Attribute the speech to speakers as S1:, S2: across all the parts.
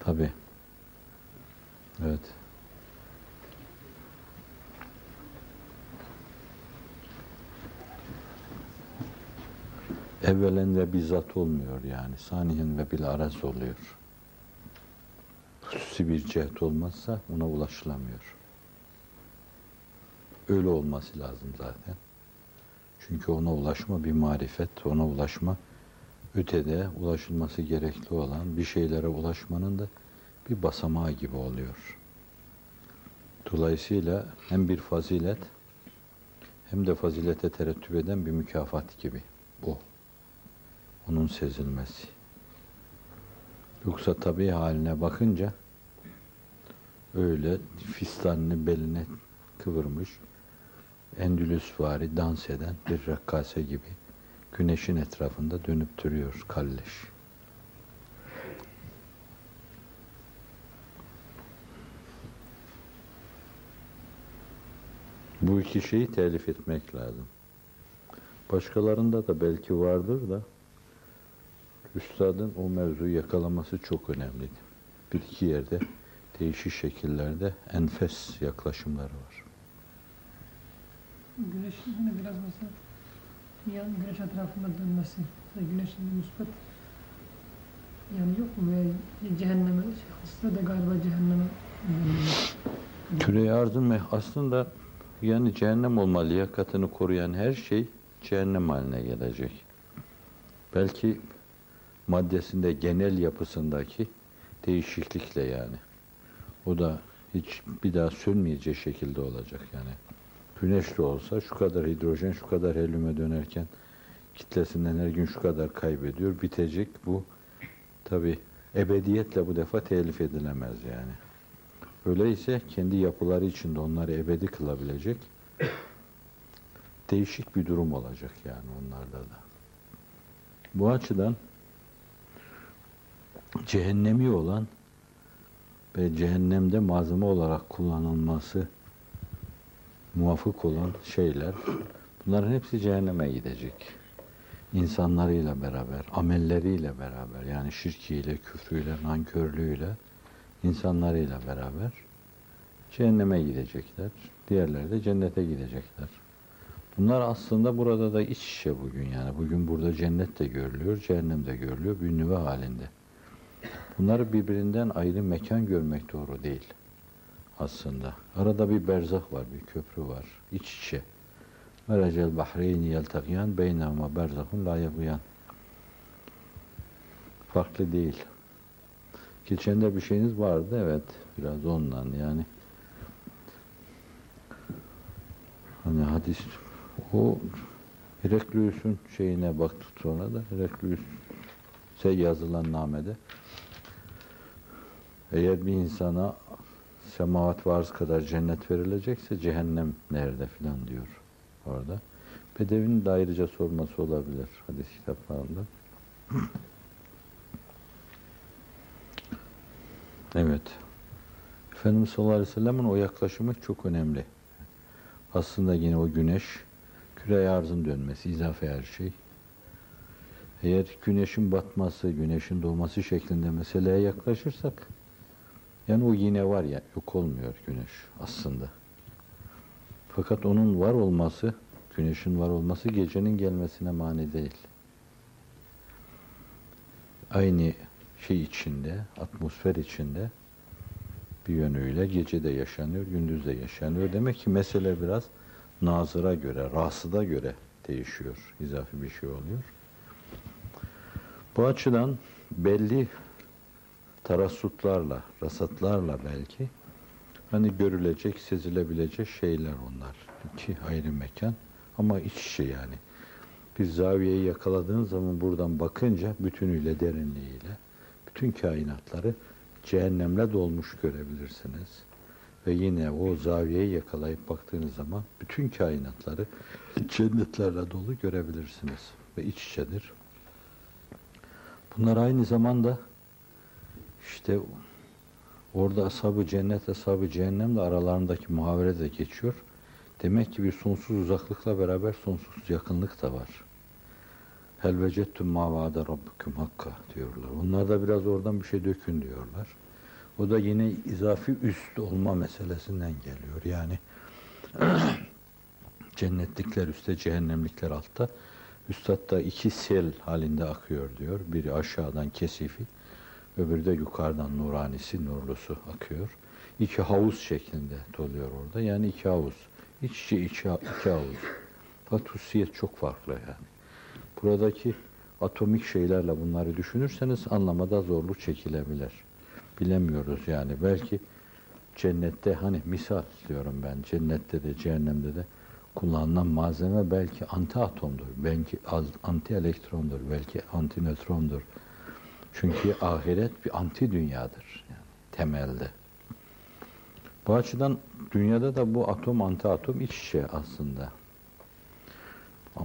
S1: Tabi. Evet. Evvelen ve bizzat olmuyor yani. Saniyen ve bilharaz oluyor. Hususi bir cihet olmazsa ona ulaşılamıyor. Öyle olması lazım zaten. Çünkü ona ulaşma bir marifet, ona ulaşma ötede ulaşılması gerekli olan bir şeylere ulaşmanın da bir basamağı gibi oluyor. Dolayısıyla hem bir fazilet hem de fazilete terettüp eden bir mükafat gibi bu. Onun sezilmesi. Yoksa tabi haline bakınca öyle fistanını beline kıvırmış, endülüs vari dans eden bir rakkase gibi güneşin etrafında dönüp duruyor kalleş. Bu iki şeyi telif etmek lazım. Başkalarında da belki vardır da üstadın o mevzuyu yakalaması çok önemliydi. Bir iki yerde değişik şekillerde enfes yaklaşımları var.
S2: Güneşin hani biraz mesela yan güneş etrafında dönmesi. Mesela güneşin müspet yanı yok mu? Veya cehenneme, şey, da galiba cehenneme dönüyor.
S1: Küre arzın aslında yani cehennem olma liyakatını koruyan her şey cehennem haline gelecek. Belki maddesinde genel yapısındaki değişiklikle yani. O da hiç bir daha sönmeyecek şekilde olacak yani. Güneşli olsa şu kadar hidrojen, şu kadar helyume dönerken kitlesinden her gün şu kadar kaybediyor. Bitecek bu. Tabi ebediyetle bu defa telif edilemez yani. Öyleyse kendi yapıları içinde onları ebedi kılabilecek değişik bir durum olacak yani onlarda da. Bu açıdan cehennemi olan ve cehennemde malzeme olarak kullanılması muvafık olan şeyler bunların hepsi cehenneme gidecek. İnsanlarıyla beraber, amelleriyle beraber yani şirkiyle, küfrüyle, nankörlüğüyle insanlarıyla beraber cehenneme gidecekler. Diğerleri de cennete gidecekler. Bunlar aslında burada da iç içe bugün yani. Bugün burada cennet de görülüyor, cehennem de görülüyor bir nüve halinde. Bunları birbirinden ayrı mekan görmek doğru değil aslında. Arada bir berzah var, bir köprü var. iç içe. Merecel bahreyni yeltakiyan beynama berzahun la yabuyan. Farklı değil. Geçende bir şeyiniz vardı, evet. Biraz ondan yani. Hani hadis o Heraklius'un şeyine baktık sonra da Heraklius'e yazılan namede eğer bir insana semavat varız kadar cennet verilecekse cehennem nerede filan diyor orada. Bedevinin de ayrıca sorması olabilir hadis kitaplarında. Evet. Efendimiz sallallahu aleyhi ve sellem'in o yaklaşımı çok önemli. Aslında yine o güneş, küre arzın dönmesi, izafe her şey. Eğer güneşin batması, güneşin doğması şeklinde meseleye yaklaşırsak, yani o yine var ya, yok olmuyor güneş aslında. Fakat onun var olması, güneşin var olması gecenin gelmesine mani değil. Aynı şey içinde, atmosfer içinde bir yönüyle gece de yaşanıyor, gündüz de yaşanıyor. Demek ki mesele biraz nazıra göre, rasıda göre değişiyor. izafi bir şey oluyor. Bu açıdan belli tarassutlarla, rasatlarla belki hani görülecek, sezilebilecek şeyler onlar. İki ayrı mekan ama iç içe yani. Bir zaviyeyi yakaladığın zaman buradan bakınca bütünüyle, derinliğiyle bütün kainatları cehennemle dolmuş görebilirsiniz. Ve yine o zaviyeyi yakalayıp baktığınız zaman bütün kainatları cennetlerle dolu görebilirsiniz. Ve iç içedir. Bunlar aynı zamanda işte orada ashabı cennet, ashabı cehennemle aralarındaki muhavere de geçiyor. Demek ki bir sonsuz uzaklıkla beraber sonsuz yakınlık da var. Hel vecettüm ma vaade rabbukum hakka diyorlar. Onlar da biraz oradan bir şey dökün diyorlar. O da yine izafi üst olma meselesinden geliyor. Yani cennetlikler üstte, cehennemlikler altta. Üstad da iki sel halinde akıyor diyor. Biri aşağıdan kesifi, öbürü de yukarıdan nuranisi, nurlusu akıyor. İki havuz şeklinde doluyor orada. Yani iki havuz. İç içe iki, havuz. Fakat çok farklı yani. Buradaki atomik şeylerle bunları düşünürseniz anlamada zorluk çekilebilir. Bilemiyoruz yani. Belki cennette hani misal diyorum ben cennette de cehennemde de kullanılan malzeme belki anti atomdur, belki anti elektrondur, belki anti nötrondur. Çünkü ahiret bir anti dünyadır yani temelde. Bu açıdan dünyada da bu atom anti atom iç içe aslında.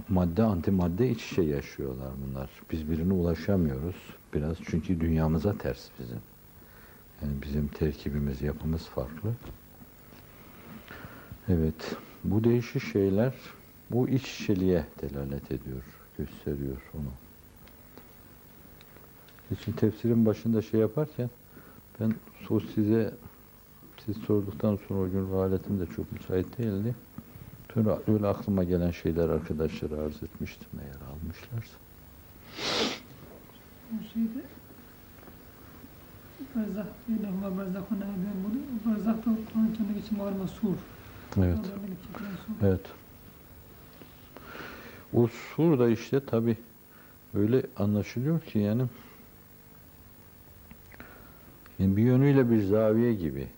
S1: Madde antimadde iç içe yaşıyorlar bunlar. Biz birine ulaşamıyoruz biraz çünkü dünyamıza ters bizim. Yani bizim terkibimiz, yapımız farklı. Evet, bu değişik şeyler bu iç içeliğe delalet ediyor, gösteriyor onu. Için tefsirin başında şey yaparken ben o size siz sorduktan sonra o gün ruh de çok müsait değildi. Sonra öyle aklıma gelen şeyler arkadaşlara arz etmiştim eğer almışlarsa.
S2: O şeyde Berzah, Beynahuma berzahun ben bunu. Berzah da Kur'an kendi için malum sur.
S1: Evet. Evet. O sur da işte tabi öyle anlaşılıyor ki yani, yani bir yönüyle bir zaviye gibi.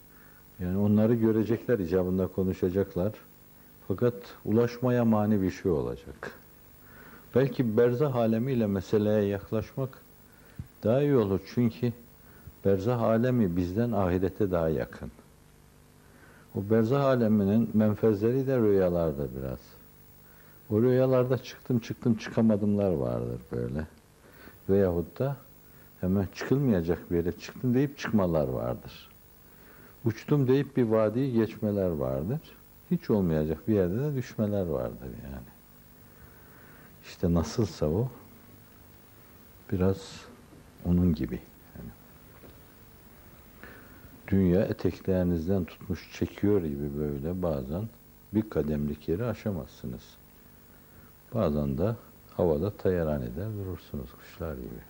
S1: Yani onları görecekler icabında konuşacaklar. Fakat ulaşmaya mani bir şey olacak. Belki berzah alemiyle meseleye yaklaşmak daha iyi olur. Çünkü berzah alemi bizden ahirete daha yakın. O berzah aleminin menfezleri de rüyalarda biraz. O rüyalarda çıktım çıktım çıkamadımlar vardır böyle. Veyahut da hemen çıkılmayacak bir yere çıktım deyip çıkmalar vardır. Uçtum deyip bir vadiyi geçmeler vardır. Hiç olmayacak bir yerde de düşmeler vardır yani. İşte nasılsa o biraz onun gibi. Yani. Dünya eteklerinizden tutmuş çekiyor gibi böyle bazen bir kademlik yeri aşamazsınız. Bazen de havada tayaran eder durursunuz kuşlar gibi.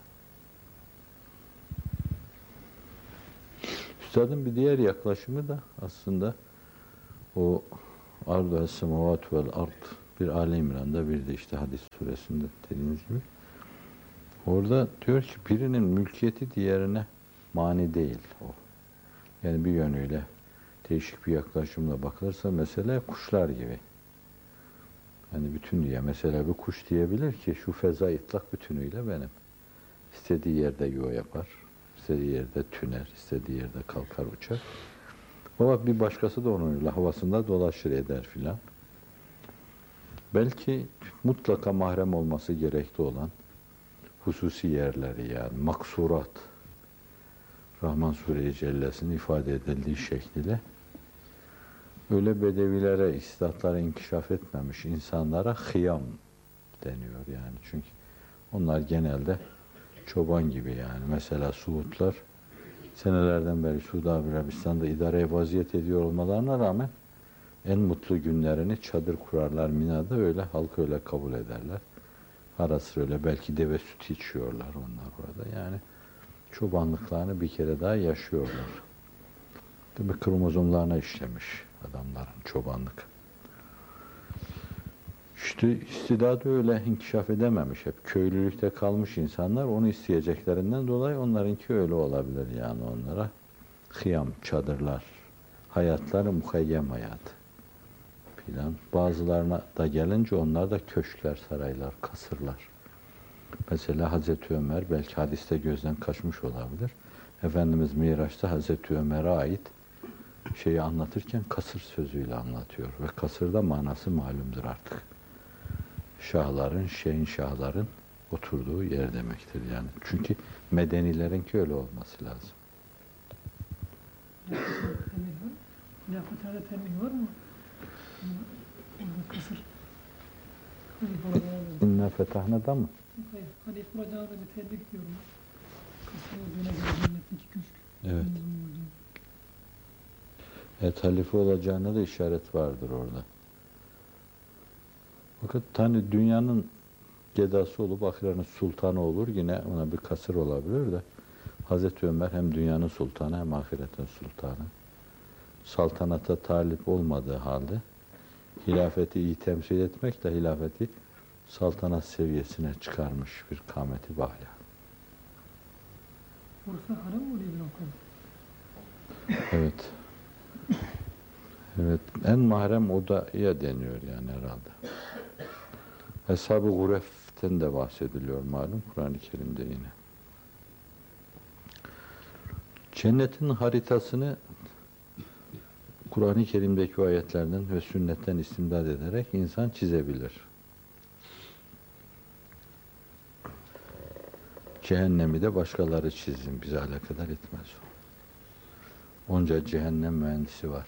S1: Üstadın bir diğer yaklaşımı da aslında o ardu es semavat vel ard bir Ali İmran'da bir de işte hadis suresinde dediğiniz gibi. Orada diyor ki birinin mülkiyeti diğerine mani değil o. Yani bir yönüyle değişik bir yaklaşımla bakılırsa mesele kuşlar gibi. Yani bütün diye mesela bir kuş diyebilir ki şu feza itlak bütünüyle benim. İstediği yerde yuva yapar, istediği yerde tüner, istediği yerde kalkar uçar. Ama bir başkası da onun öyle havasında dolaşır eder filan. Belki mutlaka mahrem olması gerekli olan hususi yerleri yani maksurat Rahman Sure-i Cellesi'nin ifade edildiği şekliyle öyle bedevilere, istidatlara inkişaf etmemiş insanlara hıyam deniyor yani. Çünkü onlar genelde çoban gibi yani. Mesela Suudlar senelerden beri Suudi Arabistan'da idareye vaziyet ediyor olmalarına rağmen en mutlu günlerini çadır kurarlar Mina'da öyle halk öyle kabul ederler. Ara sıra öyle belki deve sütü içiyorlar onlar orada yani çobanlıklarını bir kere daha yaşıyorlar. Tabi kromozomlarına işlemiş adamların çobanlık. İşte istidadı öyle inkişaf edememiş. Hep köylülükte kalmış insanlar onu isteyeceklerinden dolayı onlarınki öyle olabilir yani onlara. Hıyam, çadırlar, hayatları muhayyem hayat filan. Bazılarına da gelince onlar da köşkler, saraylar, kasırlar. Mesela Hazreti Ömer belki hadiste gözden kaçmış olabilir. Efendimiz Miraç'ta Hazreti Ömer'e ait şeyi anlatırken kasır sözüyle anlatıyor. Ve kasırda manası malumdur artık. Şahların, şeyin şahların oturduğu yer demektir yani. Çünkü medenilerinki öyle olması lazım.
S2: Hilafetlerde temel var mı? Kısır.
S1: İnna fetahna'da mı?
S2: Hayır, halife olacağına da bir tebrik diyorum.
S1: Evet.
S2: Denizin olduğu.
S1: Et halife olacağına da işaret vardır orada. Fakat hani dünyanın gedası olup ahiretin sultanı olur yine ona bir kasır olabilir de Hazreti Ömer hem dünyanın sultanı hem ahiretin sultanı. Saltanata talip olmadığı halde hilafeti iyi temsil etmekle hilafeti saltanat seviyesine çıkarmış bir
S2: haram mı bir noktada?
S1: Evet. Evet. En mahrem odaya deniyor yani herhalde. Eshab-ı Guref'ten de bahsediliyor malum Kur'an-ı Kerim'de yine. Cennetin haritasını Kur'an-ı Kerim'deki ayetlerden ve sünnetten istimdad ederek insan çizebilir. Cehennemi de başkaları çizsin. Bize alakadar etmez. Onca cehennem mühendisi var.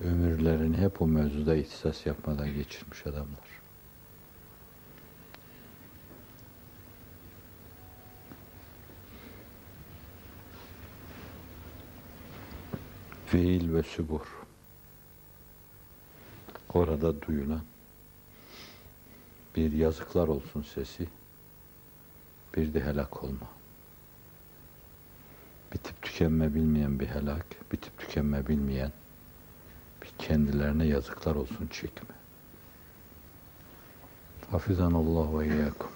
S1: Ömürlerini hep o mevzuda ihtisas yapmadan geçirmiş adamlar. Fiil ve sübur. Orada duyulan bir yazıklar olsun sesi, bir de helak olma. Bitip tükenme bilmeyen bir helak, bitip tükenme bilmeyen bir kendilerine yazıklar olsun çekme. Hafizanallah ve iyyakum.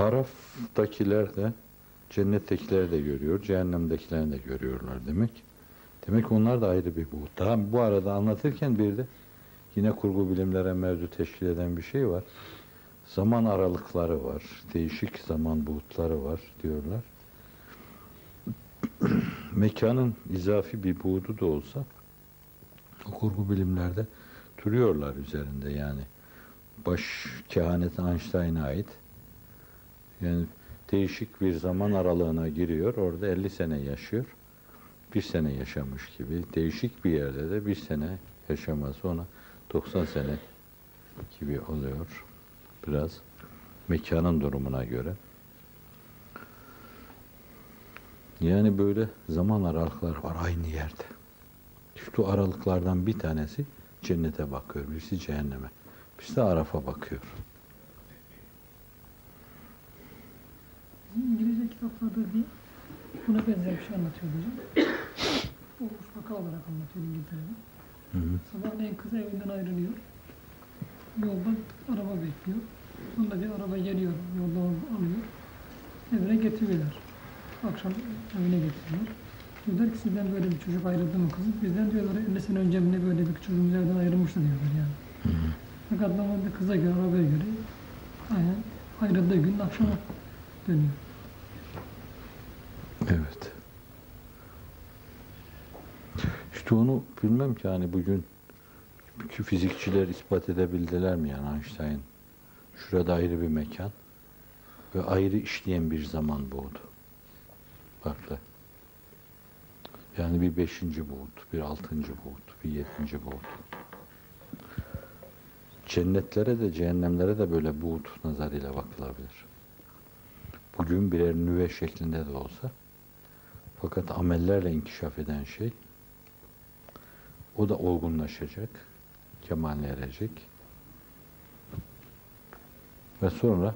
S1: Araf'takiler de cennettekiler de görüyor, cehennemdekiler de görüyorlar demek. Demek onlar da ayrı bir buğut. Daha bu arada anlatırken bir de yine kurgu bilimlere mevzu teşkil eden bir şey var. Zaman aralıkları var, değişik zaman buğutları var diyorlar. Mekanın izafi bir buğdu da olsa kurgu bilimlerde duruyorlar üzerinde yani. Baş kehanet Einstein'a ait. Yani değişik bir zaman aralığına giriyor. Orada 50 sene yaşıyor. Bir sene yaşamış gibi. Değişik bir yerde de bir sene yaşaması ona 90 sene gibi oluyor. Biraz mekanın durumuna göre. Yani böyle zaman aralıkları var aynı yerde. İşte o aralıklardan bir tanesi cennete bakıyor, birisi cehenneme. Birisi de Araf'a bakıyor.
S2: Kitaplarda bir buna benzer bir şey anlatıyordu hocam. O vaka olarak anlatıyor İngiltere'de.
S1: Hı hı.
S2: Sabahleyin kız evinden ayrılıyor. Yolda araba bekliyor. Sonra bir araba geliyor, yolda alıyor. Evine getiriyorlar. Akşam evine getiriyorlar. Diyorlar ki sizden böyle bir çocuk ayrıldı mı kızım? Bizden diyorlar 50 sene önce ne böyle bir çocuğumuz evden ayrılmıştı diyorlar yani. Fakat normalde kıza göre, arabaya göre aynen ayrıldığı gün akşama dönüyor.
S1: Evet. İşte onu bilmem ki hani bugün ki fizikçiler ispat edebildiler mi yani Einstein? Şurada ayrı bir mekan ve ayrı işleyen bir zaman buğdu. Farklı. Yani bir beşinci buğut, bir altıncı buğut, bir yedinci buğut. Cennetlere de cehennemlere de böyle buğut nazarıyla bakılabilir. Bugün birer nüve şeklinde de olsa fakat amellerle inkişaf eden şey o da olgunlaşacak, kemaline erecek. Ve sonra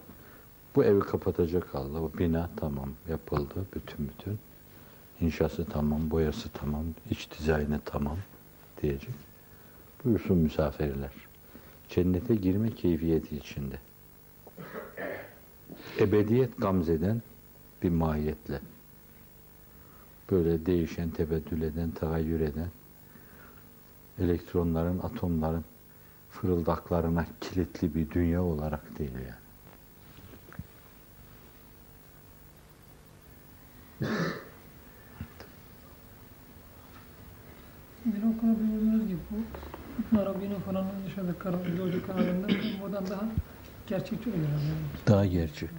S1: bu evi kapatacak Allah. Bu bina tamam yapıldı bütün bütün. İnşası tamam, boyası tamam, iç dizaynı tamam diyecek. Buyursun misafirler. Cennete girme keyfiyeti içinde. Ebediyet gamzeden bir mahiyetle böyle değişen, tebeddül eden, tagayyür eden elektronların, atomların fırıldaklarına kilitli bir dünya olarak değil yani.
S2: Bir o kadar bildiğiniz gibi bu İbn Arabi'nin falan yaşadığı karanlık alemden buradan daha gerçekçi oluyor.
S1: Daha gerçek.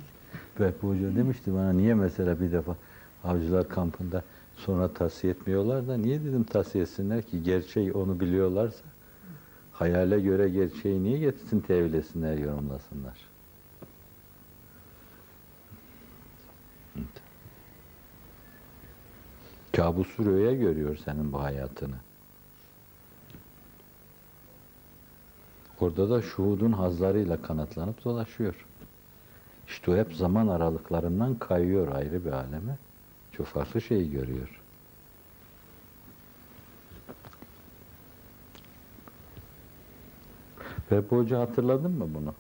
S1: Vehbi Hoca demişti bana niye mesela bir defa avcılar kampında Sonra tavsiye etmiyorlar da niye dedim tavsiye etsinler ki gerçeği onu biliyorlarsa hayale göre gerçeği niye getirsin tevil etsinler, yorumlasınlar. Kabusu rüya görüyor senin bu hayatını. Orada da şuhudun hazlarıyla kanatlanıp dolaşıyor. İşte o hep zaman aralıklarından kayıyor ayrı bir aleme. Çok farklı şeyi görüyor. Ve Hoca hatırladın mı bunu?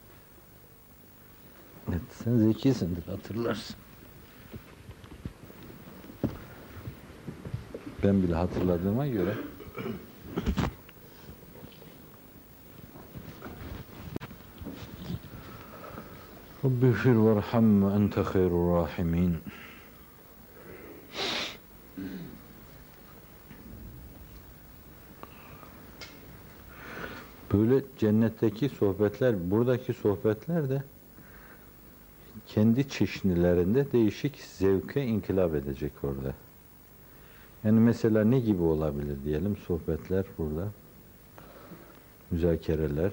S1: Evet, sen zekisindir, hatırlarsın. Ben bile hatırladığıma göre Rabbi fir verham ve ente hayrul rahimin. Böyle cennetteki sohbetler, buradaki sohbetler de kendi çeşnilerinde değişik zevke inkılap edecek orada. Yani mesela ne gibi olabilir diyelim sohbetler burada. Müzakereler.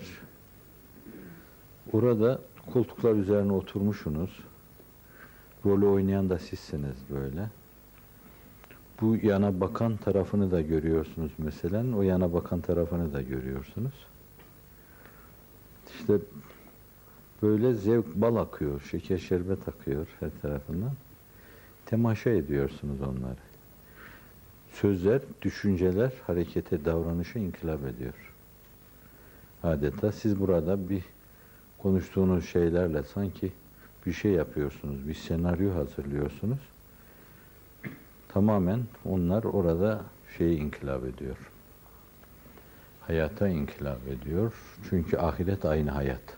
S1: Orada koltuklar üzerine oturmuşsunuz. Rolü oynayan da sizsiniz böyle. Bu yana bakan tarafını da görüyorsunuz mesela. O yana bakan tarafını da görüyorsunuz. İşte böyle zevk bal akıyor, şeker şerbet akıyor her tarafından. Temaşa ediyorsunuz onları. Sözler, düşünceler harekete, davranışa inkılap ediyor. Adeta siz burada bir konuştuğunuz şeylerle sanki bir şey yapıyorsunuz, bir senaryo hazırlıyorsunuz. Tamamen onlar orada şeyi inkılap ediyor. Hayata inkılap ediyor. Çünkü ahiret aynı hayat.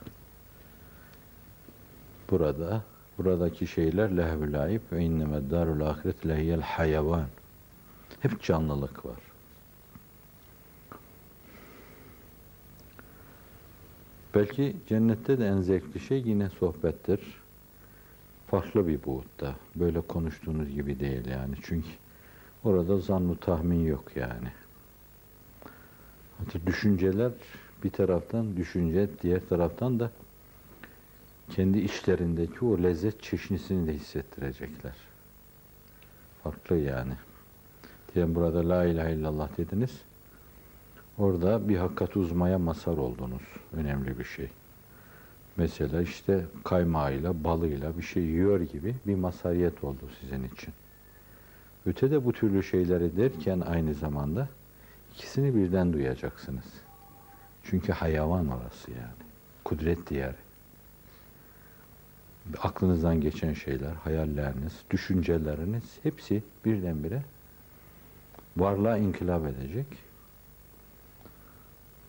S1: Burada buradaki şeyler lehvü laib ve inneme darul ahiret lehiyel hayvan. Hep canlılık var. Belki cennette de en zevkli şey yine sohbettir. Farklı bir buğutta. Böyle konuştuğunuz gibi değil yani. Çünkü orada zannu tahmin yok yani. Düşünceler bir taraftan düşünce, diğer taraftan da kendi içlerindeki o lezzet çeşnisini de hissettirecekler. Farklı yani. Diyelim burada la ilahe illallah dediniz. Orada bir hakikat uzmaya masar oldunuz. Önemli bir şey. Mesela işte kaymağıyla, balıyla bir şey yiyor gibi bir masariyet oldu sizin için. Ötede bu türlü şeyleri derken aynı zamanda ikisini birden duyacaksınız. Çünkü hayvan orası yani. Kudret diyarı. Aklınızdan geçen şeyler, hayalleriniz, düşünceleriniz hepsi birdenbire varlığa inkılap edecek.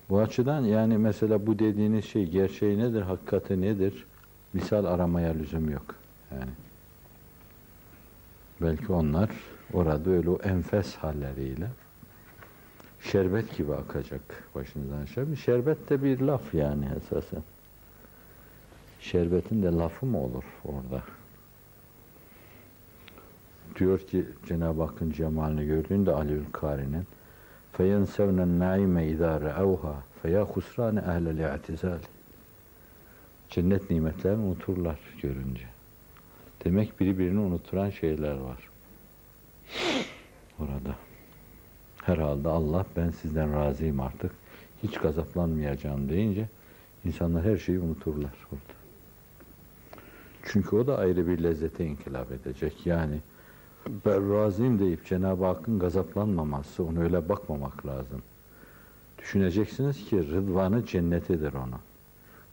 S1: Bu açıdan yani mesela bu dediğiniz şey gerçeği nedir, hakikati nedir? Misal aramaya lüzum yok. Yani belki onlar orada öyle o enfes halleriyle şerbet gibi akacak başınızdan aşağı. Şerbet de bir laf yani esasen. Şerbetin de lafı mı olur orada? Diyor ki Cenab-ı Hakk'ın cemalini gördüğünde Aliül Kari'nin فَيَنْسَوْنَ النَّعِيمَ اِذَا رَأَوْهَا فَيَا خُسْرَانَ اَهْلَ الْاَعْتِزَالِ Cennet nimetlerini unuturlar görünce. Demek biri birini unutturan şeyler var. Orada. Herhalde Allah ben sizden razıyım artık. Hiç gazaplanmayacağım deyince insanlar her şeyi unuturlar orada. Çünkü o da ayrı bir lezzete inkılap edecek. Yani ben razıyım deyip Cenab-ı Hakk'ın gazaplanmaması, ona öyle bakmamak lazım. Düşüneceksiniz ki rıdvanı cennetidir onu.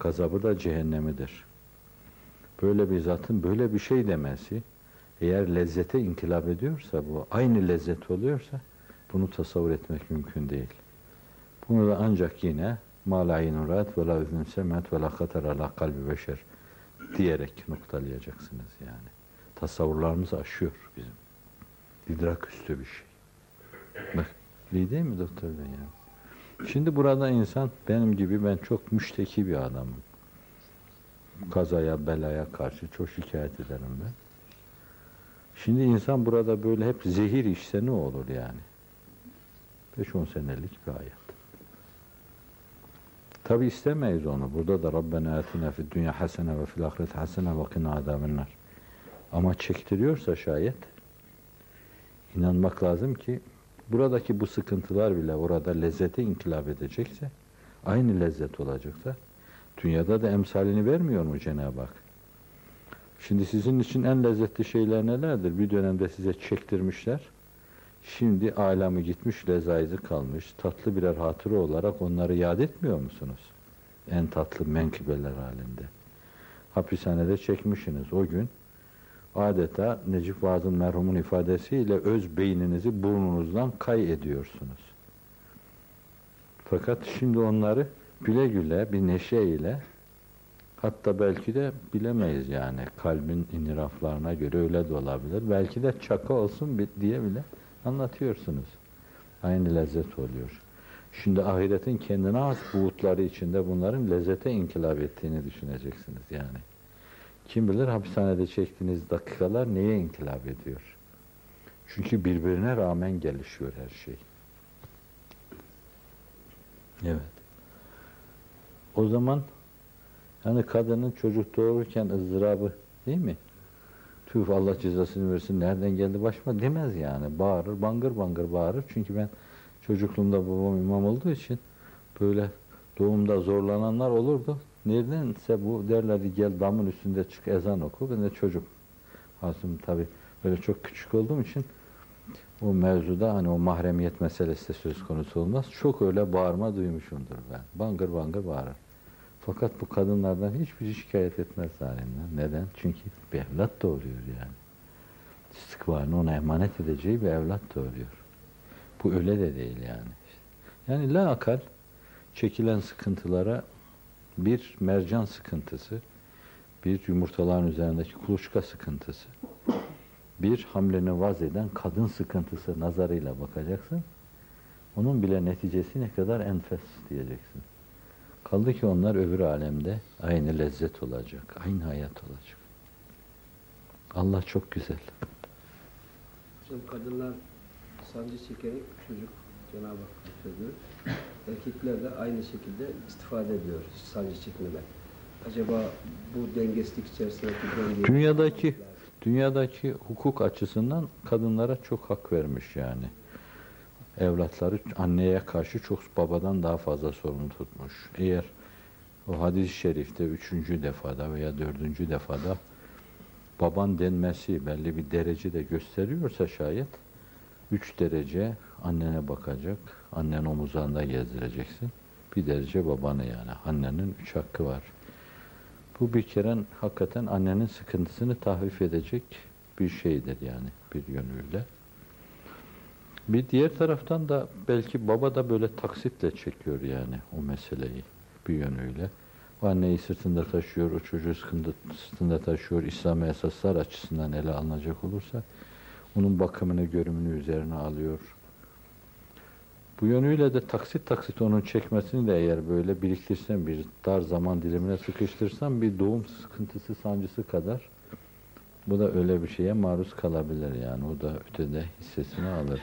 S1: Gazabı da cehennemidir. Böyle bir zatın böyle bir şey demesi, eğer lezzete inkılap ediyorsa bu, aynı lezzet oluyorsa, bunu tasavvur etmek mümkün değil. Bunu da ancak yine مَا لَا عِنُ ve la اُذْنُ سَمَتْ ve la خَطَرَ عَلَى قَلْبِ beşer diyerek noktalayacaksınız yani. Tasavvurlarımızı aşıyor bizim. İdrak üstü bir şey. Bak, iyi değil mi doktor bey ya? Şimdi burada insan benim gibi ben çok müşteki bir adamım. Kazaya, belaya karşı çok şikayet ederim ben. Şimdi insan burada böyle hep zehir içse ne olur yani? 5-10 senelik bir hayat. Tabi istemeyiz onu. Burada da Rabbena atina fid dünya hasene ve fil ahireti hasene ve qina azabennar. Ama çektiriyorsa şayet inanmak lazım ki buradaki bu sıkıntılar bile orada lezzete inkılap edecekse aynı lezzet olacaksa dünyada da emsalini vermiyor mu Cenab-ı Hak? Şimdi sizin için en lezzetli şeyler nelerdir? Bir dönemde size çektirmişler. Şimdi alemi gitmiş, lezaizi kalmış. Tatlı birer hatıra olarak onları yad etmiyor musunuz? En tatlı menkıbeler halinde. Hapishanede çekmişsiniz o gün. Adeta Necip Fazıl merhumun ifadesiyle öz beyninizi burnunuzdan kay ediyorsunuz. Fakat şimdi onları güle güle bir neşeyle hatta belki de bilemeyiz yani kalbin iniraflarına göre öyle de olabilir. Belki de çaka olsun diye bile anlatıyorsunuz. Aynı lezzet oluyor. Şimdi ahiretin kendine has buğutları içinde bunların lezzete inkılap ettiğini düşüneceksiniz yani. Kim bilir hapishanede çektiğiniz dakikalar neye inkılap ediyor? Çünkü birbirine rağmen gelişiyor her şey. Evet. O zaman yani kadının çocuk doğururken ızdırabı değil mi? Tüh Allah cezasını versin nereden geldi başıma demez yani. Bağırır, bangır bangır bağırır. Çünkü ben çocukluğumda babam imam olduğu için böyle doğumda zorlananlar olurdu. Neredense bu derlerdi gel damın üstünde çık ezan oku. Ben de çocuk. Aslında tabii böyle çok küçük olduğum için o mevzuda hani o mahremiyet meselesi de söz konusu olmaz. Çok öyle bağırma duymuşumdur ben. Bangır bangır bağırır. Fakat bu kadınlardan hiçbir şikayet etmez halinden. Neden? Çünkü bir evlat doğuruyor yani. İstikbalini ona emanet edeceği bir evlat doğuruyor. Bu öyle de değil yani. Yani la akal çekilen sıkıntılara bir mercan sıkıntısı, bir yumurtaların üzerindeki kuluçka sıkıntısı, bir hamleni vaz eden kadın sıkıntısı nazarıyla bakacaksın. Onun bile neticesi ne kadar enfes diyeceksin. Kaldı ki onlar öbür alemde aynı lezzet olacak, aynı hayat olacak. Allah çok güzel.
S3: Hocam kadınlar sancı çekerek çocuk Cenab-ı Hak lütfediyor. Erkekler de aynı şekilde istifade ediyor sancı çekmeden. Acaba bu dengesizlik içerisindeki dengeyi...
S1: Dünyadaki dünyadaki hukuk açısından kadınlara çok hak vermiş yani. Evlatları anneye karşı çok babadan daha fazla sorumlu tutmuş. Eğer o hadis-i şerifte üçüncü defada veya dördüncü defada baban denmesi belli bir derece de gösteriyorsa şayet üç derece annene bakacak, annen omuzlarında gezdireceksin. Bir derece babanı yani. Annenin üç hakkı var. Bu bir kere hakikaten annenin sıkıntısını tahfif edecek bir şeydir yani bir yönüyle. Bir diğer taraftan da belki baba da böyle taksitle çekiyor yani o meseleyi bir yönüyle. O anneyi sırtında taşıyor, o çocuğu sırtında, sırtında taşıyor. İslam esaslar açısından ele alınacak olursa onun bakımını, görümünü üzerine alıyor. Bu yönüyle de taksit taksit onun çekmesini de eğer böyle biriktirsen bir dar zaman dilimine sıkıştırsan bir doğum sıkıntısı, sancısı kadar bu da öyle bir şeye maruz kalabilir yani. O da ötede hissesini alır.